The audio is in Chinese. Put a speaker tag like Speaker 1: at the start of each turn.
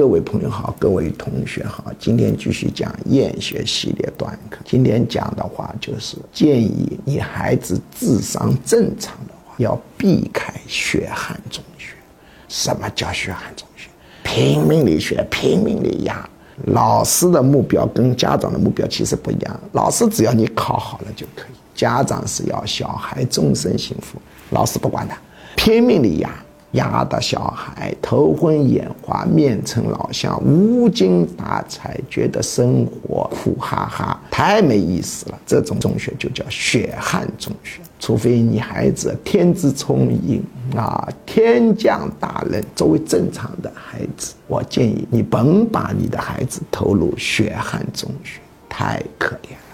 Speaker 1: 各位朋友好，各位同学好，今天继续讲厌学系列短课。今天讲的话就是建议你孩子智商正常的话，要避开血汗中学。什么叫血汗中学？拼命的学，拼命的压。老师的目标跟家长的目标其实不一样。老师只要你考好了就可以，家长是要小孩终身幸福。老师不管他，拼命的压。压的小孩头昏眼花、面呈老相、无精打采，觉得生活苦哈哈，太没意思了。这种中学就叫血汗中学。除非你孩子天资聪颖啊，天降大任，作为正常的孩子，我建议你甭把你的孩子投入血汗中学，太可怜。